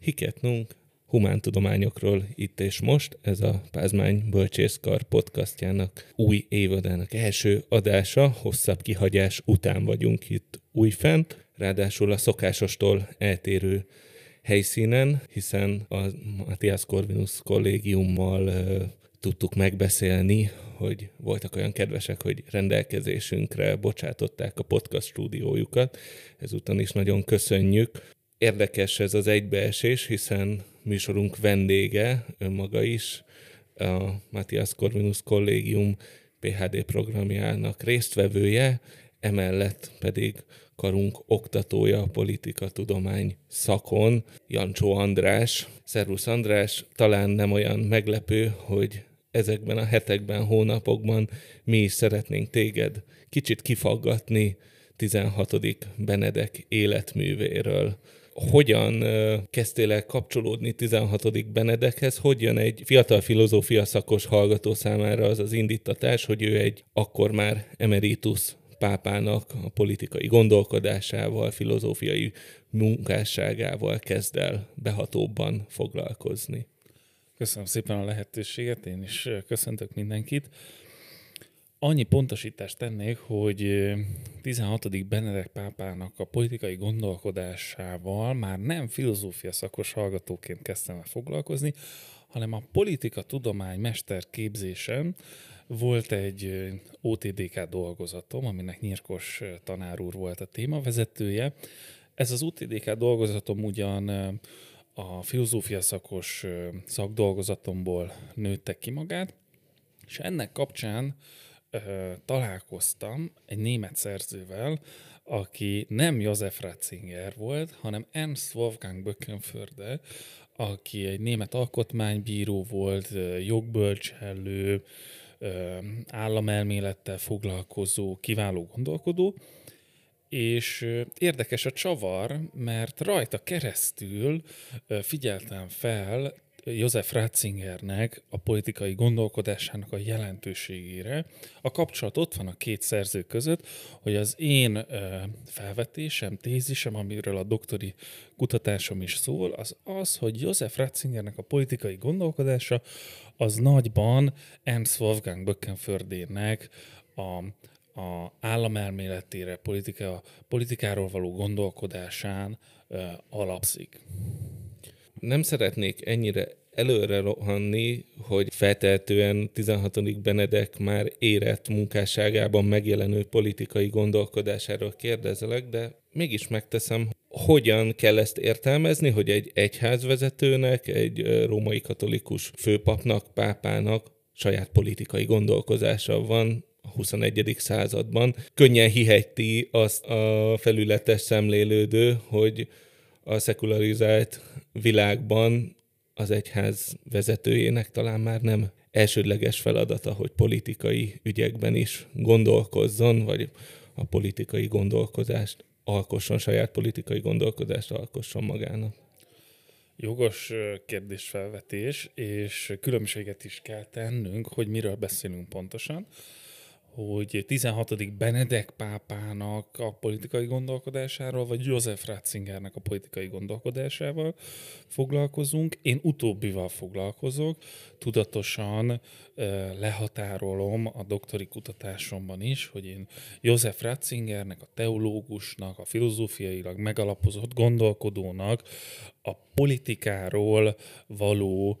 Hiketnunk humántudományokról itt és most. Ez a Pázmány Bölcsészkar podcastjának új évadának első adása. Hosszabb kihagyás után vagyunk itt újfent, ráadásul a szokásostól eltérő helyszínen, hiszen a Matthias Corvinus kollégiummal tudtuk megbeszélni, hogy voltak olyan kedvesek, hogy rendelkezésünkre bocsátották a podcast stúdiójukat. Ezúton is nagyon köszönjük. Érdekes ez az egybeesés, hiszen műsorunk vendége, önmaga is, a Matthias Corvinus Kollégium PHD programjának résztvevője, emellett pedig karunk oktatója a politika tudomány szakon, Jancsó András. Szervusz András, talán nem olyan meglepő, hogy ezekben a hetekben, hónapokban mi is szeretnénk téged kicsit kifaggatni 16. Benedek életművéről. Hogyan kezdtél el kapcsolódni 16. Benedekhez? Hogy jön egy fiatal filozófia szakos hallgató számára az az indítatás, hogy ő egy akkor már emeritus pápának a politikai gondolkodásával, filozófiai munkásságával kezd el behatóbban foglalkozni? Köszönöm szépen a lehetőséget, én is köszöntök mindenkit. Annyi pontosítást tennék, hogy 16. Benedek pápának a politikai gondolkodásával már nem filozófia szakos hallgatóként kezdtem el foglalkozni, hanem a politika tudomány mesterképzésen volt egy OTDK dolgozatom, aminek Nyírkos tanár úr volt a témavezetője. Ez az OTDK dolgozatom ugyan a filozófia szakos szakdolgozatomból nőtte ki magát, és ennek kapcsán találkoztam egy német szerzővel, aki nem József Ratzinger volt, hanem Ernst Wolfgang Böckenförde, aki egy német alkotmánybíró volt, jogbölcselő, államelmélettel foglalkozó, kiváló gondolkodó, és érdekes a csavar, mert rajta keresztül figyeltem fel József Ratzingernek a politikai gondolkodásának a jelentőségére. A kapcsolat ott van a két szerző között, hogy az én felvetésem, tézisem, amiről a doktori kutatásom is szól, az az, hogy József Ratzingernek a politikai gondolkodása az nagyban Ernst Wolfgang Böckenfördének a a államelméletére, politika, politikáról való gondolkodásán ö, alapszik. Nem szeretnék ennyire előre rohanni, hogy feltehetően 16. Benedek már érett munkásságában megjelenő politikai gondolkodásáról kérdezelek, de mégis megteszem, hogyan kell ezt értelmezni, hogy egy egyházvezetőnek, egy római katolikus főpapnak, pápának saját politikai gondolkozása van, a 21. században. Könnyen hiheti azt a felületes szemlélődő, hogy a szekularizált világban az egyház vezetőjének talán már nem elsődleges feladata, hogy politikai ügyekben is gondolkozzon, vagy a politikai gondolkozást alkosson, saját politikai gondolkodást alkosson magának. Jogos kérdésfelvetés, és különbséget is kell tennünk, hogy miről beszélünk pontosan hogy 16. Benedek pápának a politikai gondolkodásáról, vagy József Ratzingernek a politikai gondolkodásával foglalkozunk. Én utóbbival foglalkozok, tudatosan lehatárolom a doktori kutatásomban is, hogy én József Ratzingernek, a teológusnak, a filozófiailag megalapozott gondolkodónak a politikáról való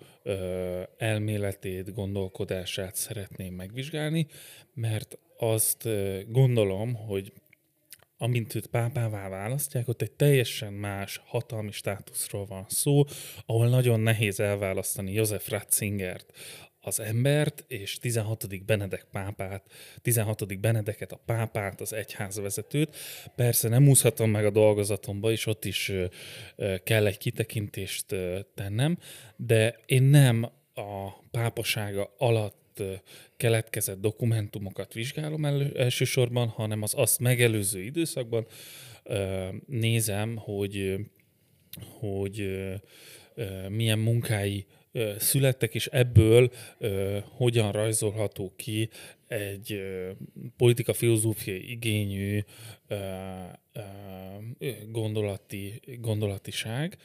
elméletét, gondolkodását szeretném megvizsgálni, mert azt gondolom, hogy amint őt pápává választják, ott egy teljesen más hatalmi státuszról van szó, ahol nagyon nehéz elválasztani József Ratzingert az embert, és 16. Benedek pápát, 16. Benedeket, a pápát, az egyházvezetőt. Persze nem úszhatom meg a dolgozatomba, és ott is kell egy kitekintést tennem, de én nem a pápasága alatt keletkezett dokumentumokat vizsgálom el, elsősorban, hanem az azt megelőző időszakban nézem, hogy, hogy milyen munkái születtek, és ebből hogyan rajzolható ki egy politika-filozófiai igényű gondolati, gondolatiság.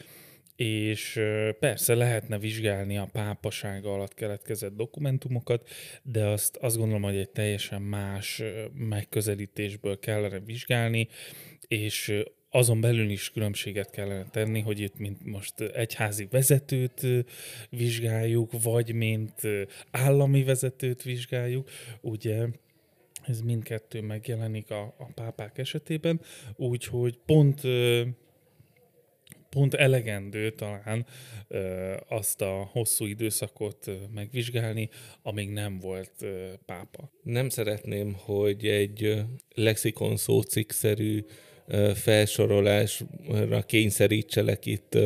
és persze lehetne vizsgálni a pápasága alatt keletkezett dokumentumokat, de azt, azt gondolom, hogy egy teljesen más megközelítésből kellene vizsgálni, és azon belül is különbséget kellene tenni, hogy itt mint most egyházi vezetőt vizsgáljuk, vagy mint állami vezetőt vizsgáljuk, ugye ez mindkettő megjelenik a, a pápák esetében, úgyhogy pont pont elegendő talán azt a hosszú időszakot megvizsgálni, amíg nem volt pápa. Nem szeretném, hogy egy lexikon szócikszerű felsorolásra kényszerítselek itt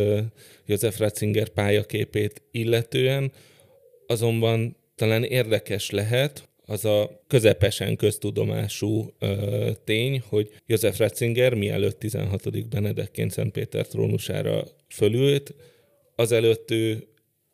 József Ratzinger pályaképét illetően, azonban talán érdekes lehet, az a közepesen köztudomású tény, hogy József Ratzinger mielőtt 16. Benedekként Szentpéter trónusára fölült, azelőtt ő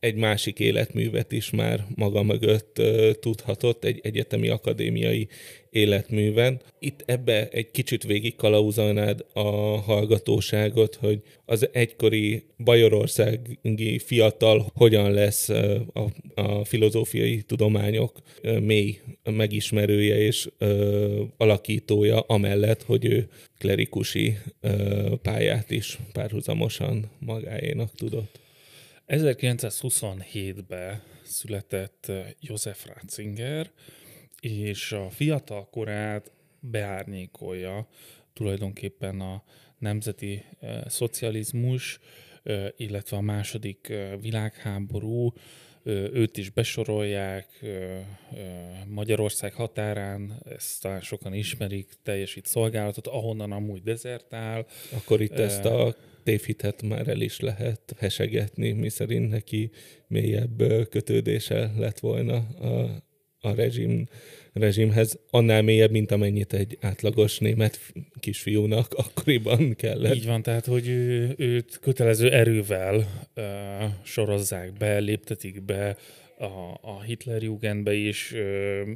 egy másik életművet is már maga mögött tudhatott, egy egyetemi akadémiai életműven. Itt ebbe egy kicsit végig kalauzolnád a hallgatóságot, hogy az egykori bajorországi fiatal hogyan lesz a, a filozófiai tudományok mély megismerője és uh, alakítója, amellett, hogy ő klerikusi uh, pályát is párhuzamosan magáénak tudott. 1927-ben született József Ratzinger, és a fiatal korát beárnyékolja tulajdonképpen a nemzeti szocializmus, illetve a második világháború, őt is besorolják Magyarország határán, ezt talán sokan ismerik, teljesít szolgálatot, ahonnan amúgy dezertál. Akkor itt ezt a tévhitet már el is lehet hesegetni, mi szerint neki mélyebb kötődése lett volna a, a rezsim, rezsimhez, annál mélyebb, mint amennyit egy átlagos német kisfiúnak akkoriban kellett. Így van, tehát, hogy ő, őt kötelező erővel uh, sorozzák be, léptetik be a, a Hitlerjugendbe is, uh,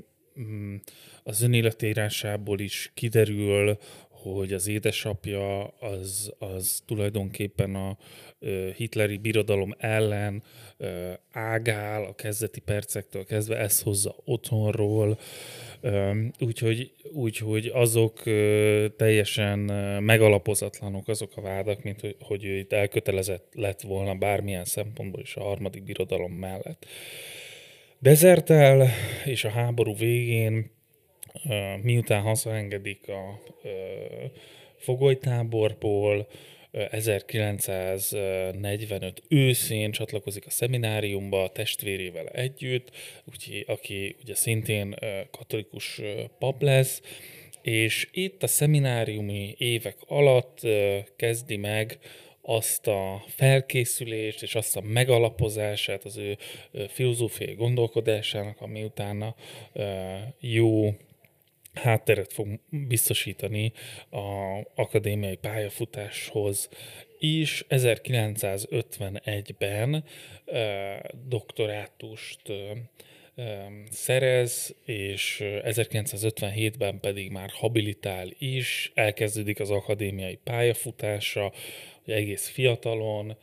az önéletírásából is kiderül, hogy az édesapja az, az tulajdonképpen a hitleri birodalom ellen ágál a kezdeti percektől kezdve, ezt hozza otthonról, úgyhogy, úgyhogy azok teljesen megalapozatlanok azok a vádak, mint hogy, hogy ő itt elkötelezett lett volna bármilyen szempontból is a harmadik birodalom mellett. Dezertel, és a háború végén miután hazaengedik a fogolytáborból, 1945 őszén csatlakozik a szemináriumba a testvérével együtt, úgyhogy, aki ugye szintén katolikus pap lesz, és itt a szemináriumi évek alatt kezdi meg azt a felkészülést és azt a megalapozását az ő filozófiai gondolkodásának, ami utána jó hátteret fog biztosítani a akadémiai pályafutáshoz is. 1951-ben doktorátust szerez, és 1957-ben pedig már habilitál is, elkezdődik az akadémiai pályafutása, egész fiatalon,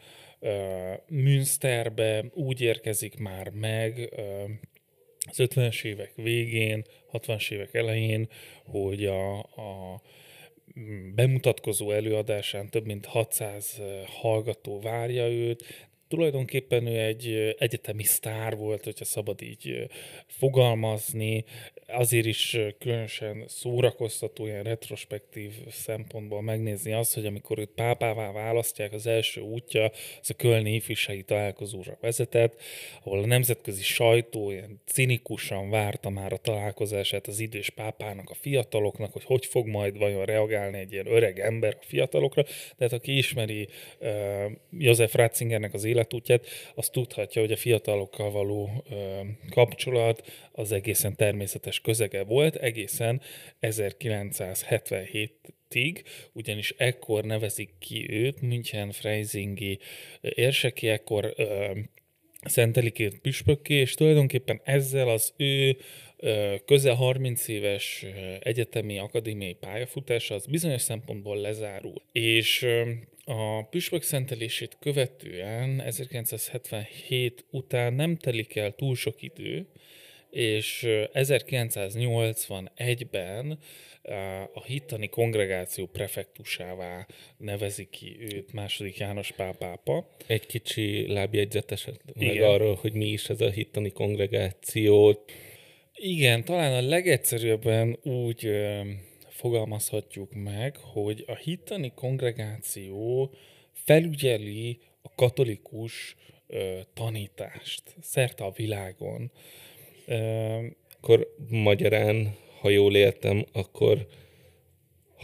Münsterbe úgy érkezik már meg, az 50-es évek végén, 60-as évek elején, hogy a, a bemutatkozó előadásán több mint 600 hallgató várja őt, tulajdonképpen ő egy egyetemi sztár volt, hogyha szabad így fogalmazni, azért is különösen szórakoztató, ilyen retrospektív szempontból megnézni azt, hogy amikor őt pápává választják, az első útja az a Kölni ifjúsági találkozóra vezetett, ahol a nemzetközi sajtó ilyen cinikusan várta már a találkozását az idős pápának, a fiataloknak, hogy hogy fog majd vajon reagálni egy ilyen öreg ember a fiatalokra. Tehát aki ismeri uh, József Ratzingernek az életútját, az tudhatja, hogy a fiatalokkal való kapcsolat az egészen természetes közege volt, egészen 1977-ig, ugyanis ekkor nevezik ki őt, München Freisingi érseki, ekkor szentelik két püspökké, és tulajdonképpen ezzel az ő közel 30 éves egyetemi akadémiai pályafutása az bizonyos szempontból lezárul. És a püspök szentelését követően 1977 után nem telik el túl sok idő, és 1981-ben a hittani kongregáció prefektusává nevezi ki őt második János pápápa. Egy kicsi lábjegyzetes meg arról, hogy mi is ez a hittani kongregáció. Igen, talán a legegyszerűbben úgy fogalmazhatjuk meg, hogy a hittani kongregáció felügyeli a katolikus ö, tanítást szerte a világon. Ö, akkor magyarán, ha jól értem, akkor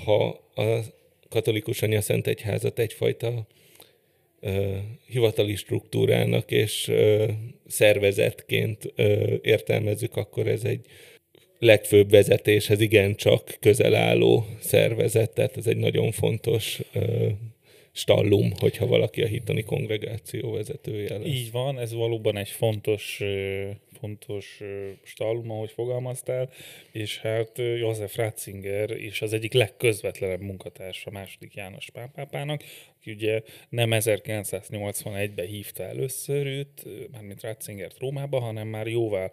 ha a katolikus anya szent egyházat egyfajta ö, hivatali struktúrának és ö, szervezetként ö, értelmezzük, akkor ez egy legfőbb vezetéshez igencsak közel álló szervezet, tehát ez egy nagyon fontos ö, stallum, hogyha valaki a hittani kongregáció vezetője lesz. Így van, ez valóban egy fontos, fontos stallum, ahogy fogalmaztál, és hát József Ratzinger és az egyik legközvetlenebb munkatársa második János pápának, aki ugye nem 1981-ben hívta először őt, mármint Ratzingert Rómába, hanem már jóval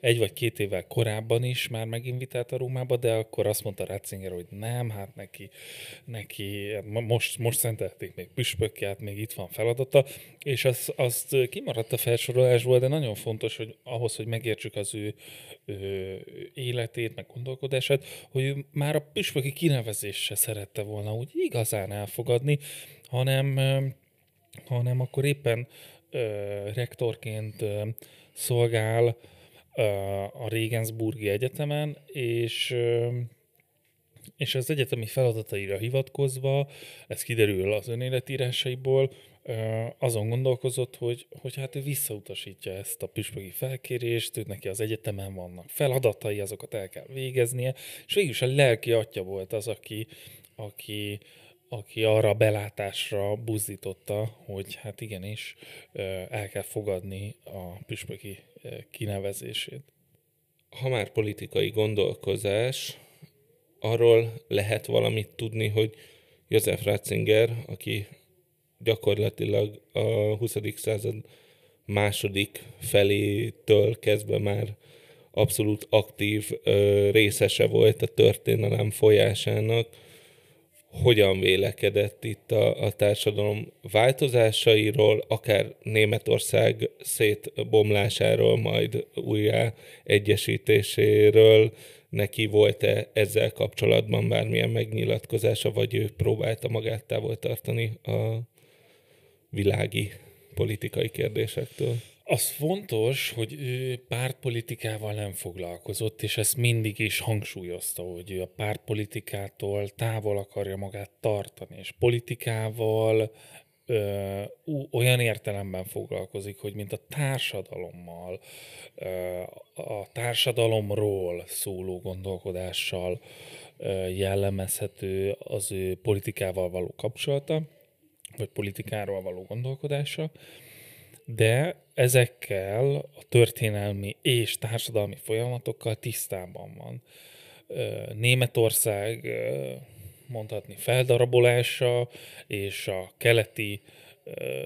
egy vagy két évvel korábban is már meginvitálta Rómába, de akkor azt mondta Ratzinger, hogy nem, hát neki, neki most, most szentelték még püspökját, még itt van feladata, és az, azt kimaradt a felsorolásból, de nagyon fontos, hogy ahhoz, hogy megértsük az ő, ő életét, meg gondolkodását, hogy ő már a püspöki kinevezésre szerette volna úgy igazán elfogadni, hanem, hanem akkor éppen ö, rektorként ö, szolgál ö, a Regensburgi Egyetemen, és ö, és az egyetemi feladataira hivatkozva, ez kiderül az önéletírásaiból, azon gondolkozott, hogy, hogy hát ő visszautasítja ezt a püspöki felkérést, ő neki az egyetemen vannak feladatai, azokat el kell végeznie, és végülis a lelki atya volt az, aki, aki, aki arra belátásra buzdította, hogy hát igenis el kell fogadni a püspöki kinevezését. Ha már politikai gondolkozás, arról lehet valamit tudni, hogy József Ratzinger, aki gyakorlatilag a 20. század második felétől kezdve már abszolút aktív ö, részese volt a történelem folyásának, hogyan vélekedett itt a, a társadalom változásairól, akár Németország szétbomlásáról, majd újjá egyesítéséről, neki volt-e ezzel kapcsolatban bármilyen megnyilatkozása, vagy ő próbálta magát távol tartani a világi politikai kérdésektől? Az fontos, hogy ő pártpolitikával nem foglalkozott, és ezt mindig is hangsúlyozta, hogy ő a pártpolitikától távol akarja magát tartani, és politikával ö, olyan értelemben foglalkozik, hogy mint a társadalommal, ö, a társadalomról szóló gondolkodással ö, jellemezhető az ő politikával való kapcsolata, vagy politikáról való gondolkodása de ezekkel a történelmi és társadalmi folyamatokkal tisztában van. Németország mondhatni feldarabolása és a keleti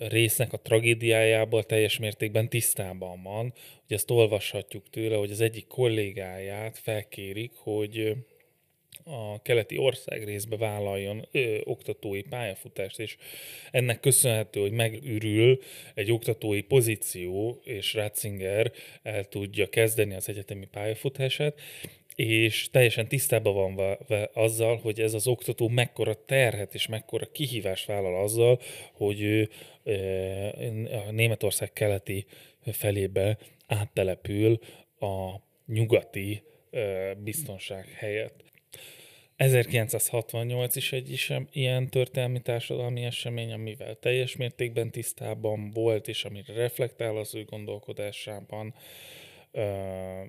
résznek a tragédiájából teljes mértékben tisztában van. Hogy ezt olvashatjuk tőle, hogy az egyik kollégáját felkérik, hogy a keleti ország részbe vállaljon ö, oktatói pályafutást, és ennek köszönhető, hogy megürül egy oktatói pozíció, és Ratzinger el tudja kezdeni az egyetemi pályafutását, és teljesen tisztában van azzal, hogy ez az oktató mekkora terhet és mekkora kihívást vállal azzal, hogy ő a Németország keleti felébe áttelepül a nyugati biztonság helyett. 1968 is egy is ilyen történelmi társadalmi esemény, amivel teljes mértékben tisztában volt, és amire reflektál az ő gondolkodásában.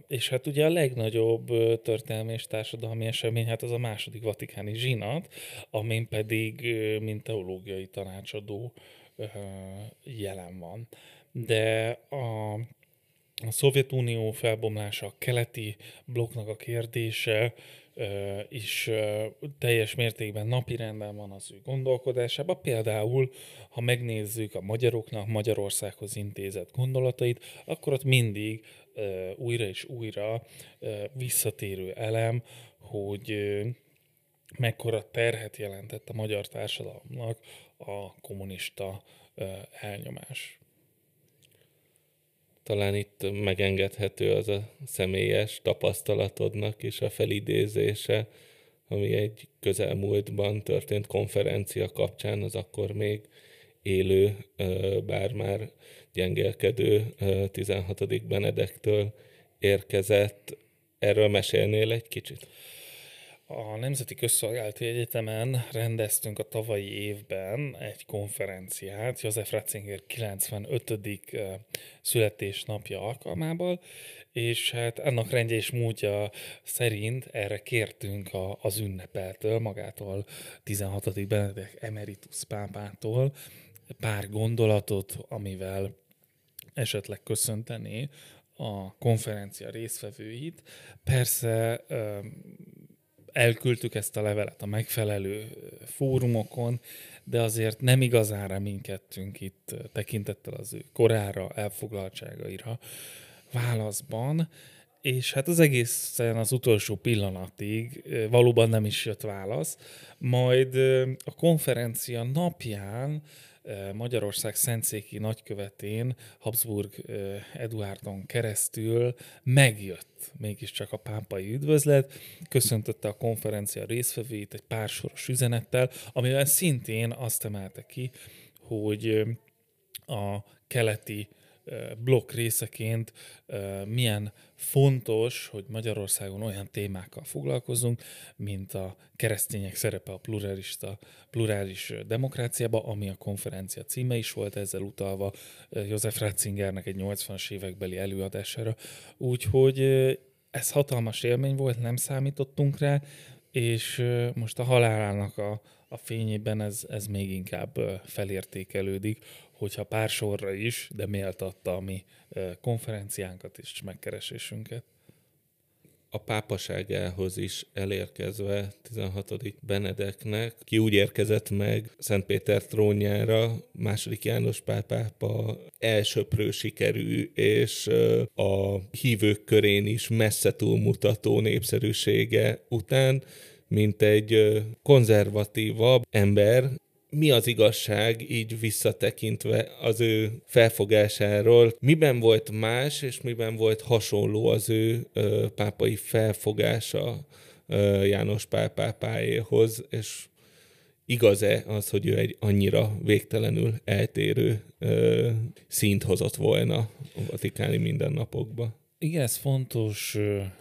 És hát ugye a legnagyobb történelmi és társadalmi esemény, hát az a második vatikáni zsinat, amin pedig, mint teológiai tanácsadó jelen van. De a, a Szovjetunió felbomlása, a keleti blokknak a kérdése, is teljes mértékben napirenden van az ő gondolkodásában. Például, ha megnézzük a magyaroknak Magyarországhoz intézett gondolatait, akkor ott mindig újra és újra visszatérő elem, hogy mekkora terhet jelentett a magyar társadalomnak a kommunista elnyomás. Talán itt megengedhető az a személyes tapasztalatodnak is a felidézése, ami egy közelmúltban történt konferencia kapcsán, az akkor még élő, bár már gyengelkedő 16. Benedektől érkezett. Erről mesélnél egy kicsit? A Nemzeti Közszolgálati Egyetemen rendeztünk a tavalyi évben egy konferenciát József Ratzinger 95. születésnapja alkalmából, és hát annak rendje és módja szerint erre kértünk a, az ünnepeltől, magától 16. Benedek emeritus pápától pár gondolatot, amivel esetleg köszönteni a konferencia résztvevőit. Persze elküldtük ezt a levelet a megfelelő fórumokon, de azért nem igazán reménykedtünk itt tekintettel az ő korára, elfoglaltságaira válaszban, és hát az egészen az utolsó pillanatig valóban nem is jött válasz, majd a konferencia napján Magyarország Szentszéki nagykövetén Habsburg Eduárdon keresztül megjött mégiscsak a pápai üdvözlet, köszöntötte a konferencia résztvevőit egy pár soros üzenettel, amivel szintén azt emelte ki, hogy a keleti blokk részeként milyen fontos, hogy Magyarországon olyan témákkal foglalkozunk, mint a keresztények szerepe a pluralista, plurális demokráciába, ami a konferencia címe is volt, ezzel utalva József Ratzingernek egy 80-as évekbeli előadására. Úgyhogy ez hatalmas élmény volt, nem számítottunk rá, és most a halálának a, a fényében ez, ez még inkább felértékelődik, hogyha pár sorra is, de méltatta a mi konferenciánkat és megkeresésünket. A pápaságához is elérkezve 16. Benedeknek, ki úgy érkezett meg Szent Péter trónjára, második János pápápa elsöprő sikerű, és a hívők körén is messze túlmutató népszerűsége után, mint egy konzervatívabb ember, mi az igazság így visszatekintve az ő felfogásáról, miben volt más, és miben volt hasonló az ő ö, pápai felfogása ö, János Pál pápáéhoz, és igaz-e az, hogy ő egy annyira végtelenül eltérő ö, szint hozott volna a vatikáni mindennapokba? Igen, ez fontos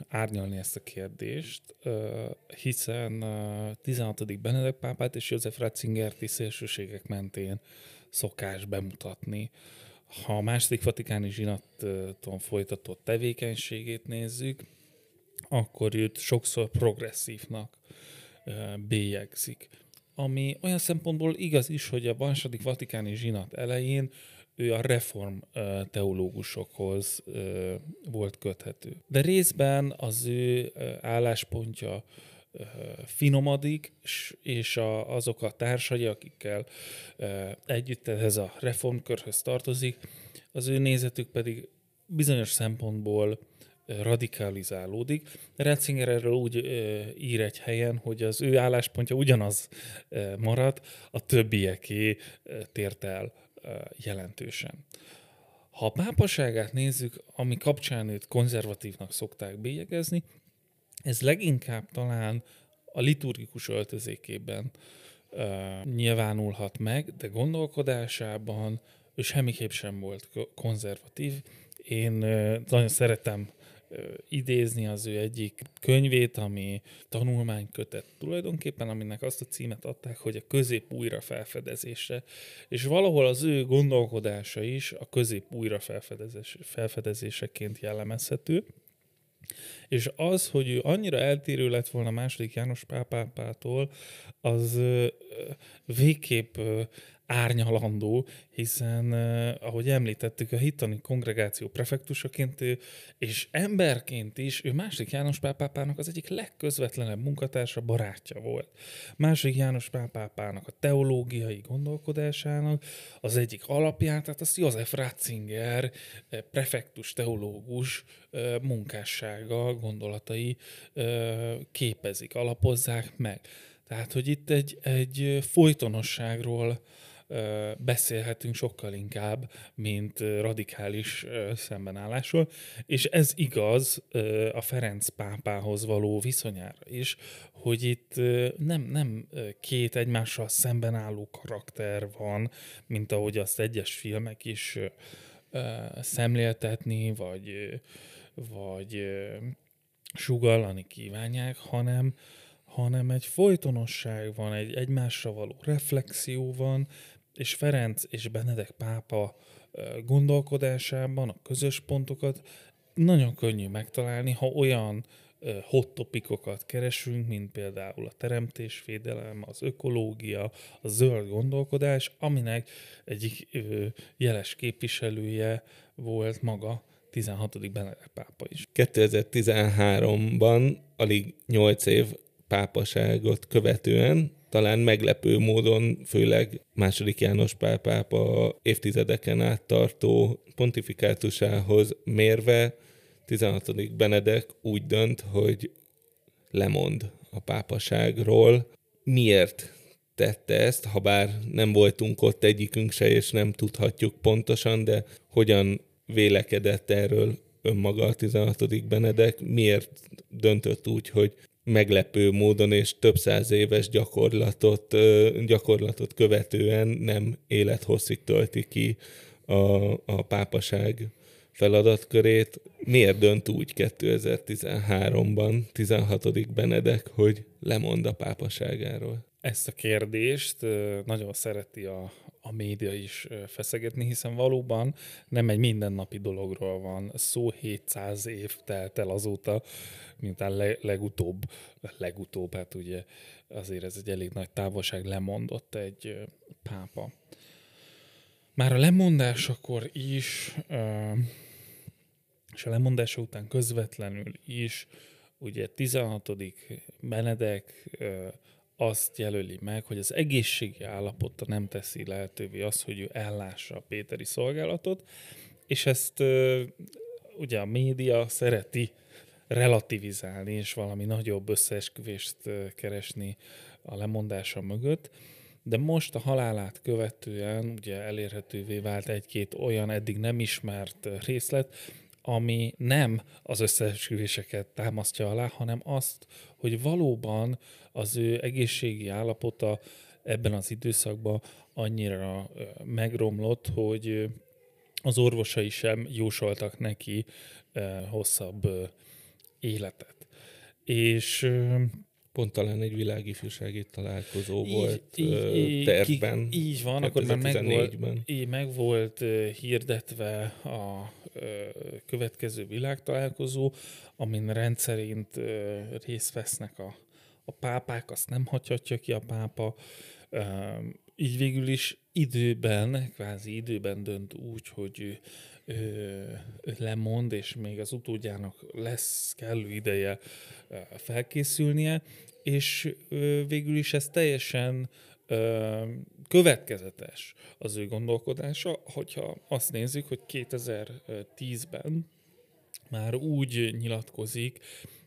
árnyalni ezt a kérdést, hiszen 16. Benedek pápát és József Ratzingert is szélsőségek mentén szokás bemutatni. Ha a második vatikáni zsinaton folytatott tevékenységét nézzük, akkor őt sokszor progresszívnak bélyegzik. Ami olyan szempontból igaz is, hogy a második vatikáni zsinat elején ő a reform teológusokhoz volt köthető. De részben az ő álláspontja finomadik, és a, azok a társai, akikkel együtt ez a reformkörhöz tartozik, az ő nézetük pedig bizonyos szempontból radikalizálódik. Ratzinger erről úgy ír egy helyen, hogy az ő álláspontja ugyanaz marad, a többieké tért el jelentősen. Ha a pápaságát nézzük, ami kapcsán őt konzervatívnak szokták bélyegezni, ez leginkább talán a liturgikus öltözékében uh, nyilvánulhat meg, de gondolkodásában ő semmiképp sem volt konzervatív. Én uh, nagyon szeretem idézni az ő egyik könyvét, ami tanulmánykötet tulajdonképpen, aminek azt a címet adták, hogy a közép újra felfedezése. És valahol az ő gondolkodása is a közép újra felfedezés, felfedezéseként jellemezhető. És az, hogy ő annyira eltérő lett volna második János pápától, az végképp árnyalandó, hiszen, ahogy említettük, a hittani kongregáció prefektusaként és emberként is, ő másik János pápápának az egyik legközvetlenebb munkatársa, barátja volt. Másik János pápápának a teológiai gondolkodásának az egyik alapját, tehát az József Ratzinger, prefektus teológus munkássága, gondolatai képezik, alapozzák meg. Tehát, hogy itt egy, egy folytonosságról beszélhetünk sokkal inkább, mint radikális szembenállásról, és ez igaz a Ferenc pápához való viszonyára is, hogy itt nem, nem két egymással szemben álló karakter van, mint ahogy azt egyes filmek is szemléltetni, vagy, vagy sugallani kívánják, hanem, hanem egy folytonosság van, egy egymásra való reflexió van, és Ferenc és Benedek pápa gondolkodásában a közös pontokat nagyon könnyű megtalálni, ha olyan hot topikokat keresünk, mint például a teremtésvédelem, az ökológia, a zöld gondolkodás, aminek egyik jeles képviselője volt maga 16. Benedek pápa is. 2013-ban, alig 8 év pápaságot követően talán meglepő módon, főleg második János Pál pápa évtizedeken át tartó pontifikátusához mérve 16. Benedek úgy dönt, hogy lemond a pápaságról. Miért tette ezt, ha bár nem voltunk ott egyikünk se, és nem tudhatjuk pontosan, de hogyan vélekedett erről önmaga a 16. Benedek, miért döntött úgy, hogy meglepő módon és több száz éves gyakorlatot, gyakorlatot követően nem élethosszig tölti ki a, a pápaság feladatkörét. Miért dönt úgy 2013-ban 16. Benedek, hogy lemond a pápaságáról? Ezt a kérdést nagyon szereti a, a média is feszegetni, hiszen valóban nem egy mindennapi dologról van szó, 700 év telt el azóta, miután le, legutóbb, legutóbb, hát ugye azért ez egy elég nagy távolság, lemondott egy pápa. Már a lemondásakor is, és a lemondása után közvetlenül is, ugye 16. Benedek azt jelöli meg, hogy az egészségi állapota nem teszi lehetővé azt, hogy ő ellássa a Péteri szolgálatot, és ezt ugye a média szereti relativizálni, és valami nagyobb összeesküvést keresni a lemondása mögött, de most a halálát követően ugye elérhetővé vált egy-két olyan eddig nem ismert részlet, ami nem az összeesküvéseket támasztja alá, hanem azt, hogy valóban az ő egészségi állapota ebben az időszakban annyira megromlott, hogy az orvosai sem jósoltak neki hosszabb életet. És Pont talán egy világifjúsági találkozó így, volt így, tervben. Így, így van, akkor már meg volt, így meg volt hirdetve a következő világtalálkozó, amin rendszerint részt vesznek a, a pápák, azt nem hagyhatja ki a pápa. Így végül is időben, kvázi időben dönt úgy, hogy lemond, és még az utódjának lesz kellő ideje felkészülnie, és végül is ez teljesen következetes az ő gondolkodása, hogyha azt nézzük, hogy 2010-ben már úgy nyilatkozik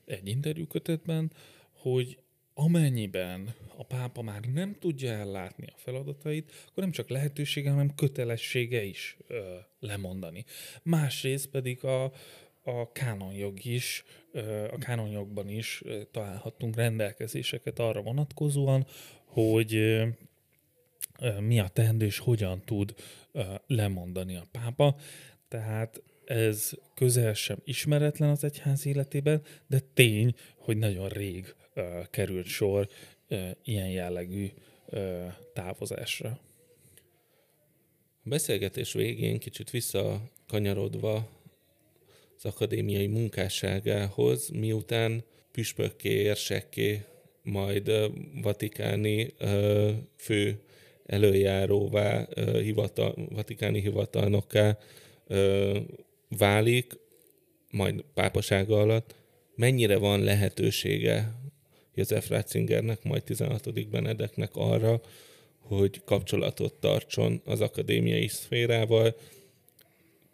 egy interjúkötetben, hogy amennyiben a pápa már nem tudja ellátni a feladatait, akkor nem csak lehetősége, hanem kötelessége is ö, lemondani. Másrészt pedig a, a kánonjog is, a kánonjogban is ö, találhatunk rendelkezéseket arra vonatkozóan, hogy mi a teendő és hogyan tud lemondani a pápa. Tehát ez közel sem ismeretlen az egyház életében, de tény, hogy nagyon rég került sor ilyen jellegű távozásra. A beszélgetés végén kicsit visszakanyarodva az akadémiai munkásságához, miután püspökké, érsekké, majd vatikáni fő előjáróvá, hivatal, vatikáni hivatalnokká válik, majd pápasága alatt, mennyire van lehetősége József Ratzingernek, majd 16. Benedeknek arra, hogy kapcsolatot tartson az akadémiai szférával,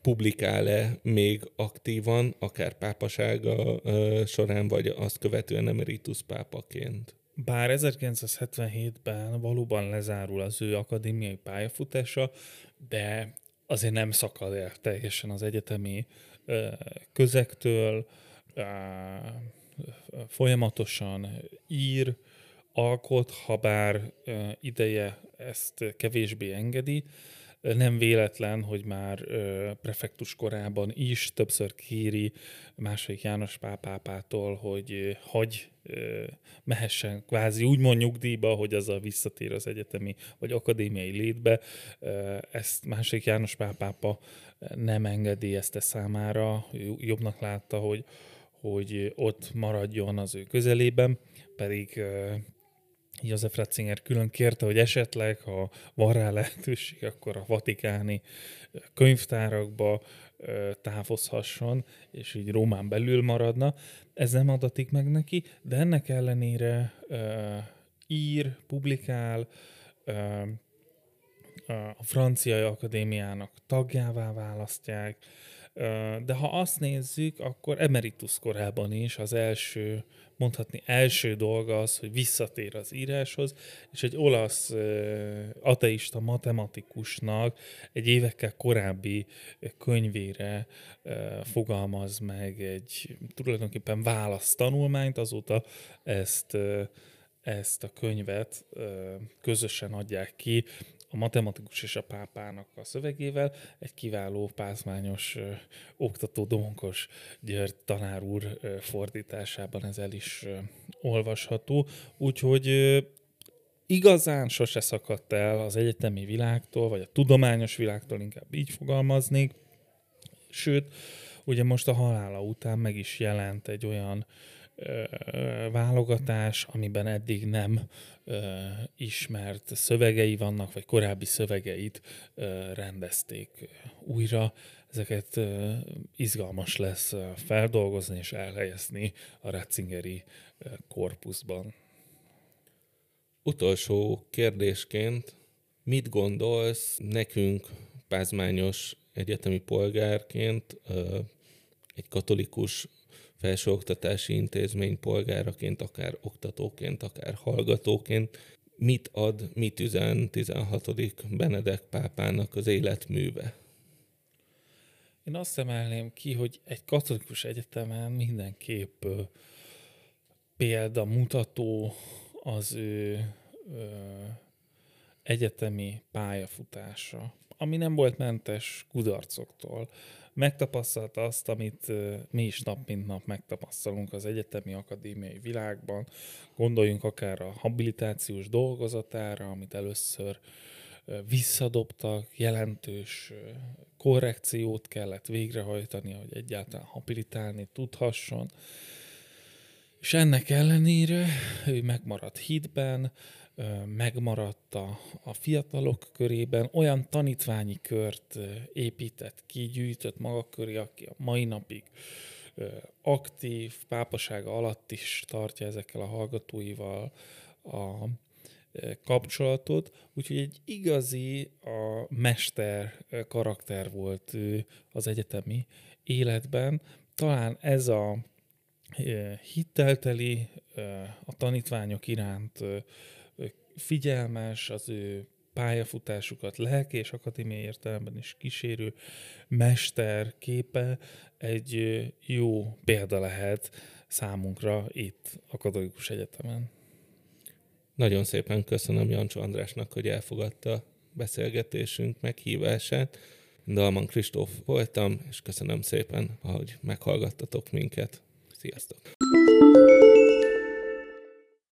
publikál-e még aktívan, akár pápasága során, vagy azt követően emeritus pápaként? Bár 1977-ben valóban lezárul az ő akadémiai pályafutása, de azért nem szakad el teljesen az egyetemi közektől, folyamatosan ír, alkot, ha bár ideje ezt kevésbé engedi. Nem véletlen, hogy már prefektus korában is többször kéri második János pápától, hogy hagy mehessen kvázi úgymond nyugdíjba, hogy azzal visszatér az egyetemi vagy akadémiai létbe. Ezt második János pápápa nem engedélyezte számára, jobbnak látta, hogy, hogy ott maradjon az ő közelében, pedig József Ratzinger külön kérte, hogy esetleg, ha van rá lehetőség, akkor a vatikáni könyvtárakba távozhasson, és így Rómán belül maradna. Ez nem adatik meg neki, de ennek ellenére ír, publikál, a francia akadémiának tagjává választják, de ha azt nézzük, akkor emeritus korában is az első, mondhatni első dolga az, hogy visszatér az íráshoz, és egy olasz ateista matematikusnak egy évekkel korábbi könyvére fogalmaz meg egy tulajdonképpen válasz tanulmányt, azóta ezt ezt a könyvet közösen adják ki a matematikus és a pápának a szövegével, egy kiváló pázmányos ö, oktató Domonkos György tanár úr ö, fordításában ez el is ö, olvasható. Úgyhogy ö, igazán sose szakadt el az egyetemi világtól, vagy a tudományos világtól, inkább így fogalmaznék. Sőt, ugye most a halála után meg is jelent egy olyan válogatás, amiben eddig nem ismert szövegei vannak, vagy korábbi szövegeit rendezték újra. Ezeket izgalmas lesz feldolgozni és elhelyezni a Ratzingeri korpuszban. Utolsó kérdésként, mit gondolsz nekünk pázmányos egyetemi polgárként, egy katolikus felsőoktatási intézmény polgáraként, akár oktatóként, akár hallgatóként, mit ad, mit üzen 16. Benedek pápának az életműve? Én azt emelném ki, hogy egy katolikus egyetemen mindenképp példamutató az ő ö, egyetemi pályafutása, ami nem volt mentes kudarcoktól megtapasztalta azt, amit mi is nap mint nap megtapasztalunk az egyetemi akadémiai világban. Gondoljunk akár a habilitációs dolgozatára, amit először visszadobtak, jelentős korrekciót kellett végrehajtani, hogy egyáltalán habilitálni tudhasson. És ennek ellenére ő megmaradt hitben, megmaradt a, fiatalok körében, olyan tanítványi kört épített ki, gyűjtött maga köré, aki a mai napig aktív, pápasága alatt is tartja ezekkel a hallgatóival a kapcsolatot, úgyhogy egy igazi a mester karakter volt ő az egyetemi életben. Talán ez a hittelteli, a tanítványok iránt figyelmes, az ő pályafutásukat lelki és akadémiai értelemben is kísérő mester képe egy jó példa lehet számunkra itt a Egyetemen. Nagyon szépen köszönöm Jancsó Andrásnak, hogy elfogadta beszélgetésünk meghívását. Dalman Kristóf voltam, és köszönöm szépen, ahogy meghallgattatok minket. Sziasztok!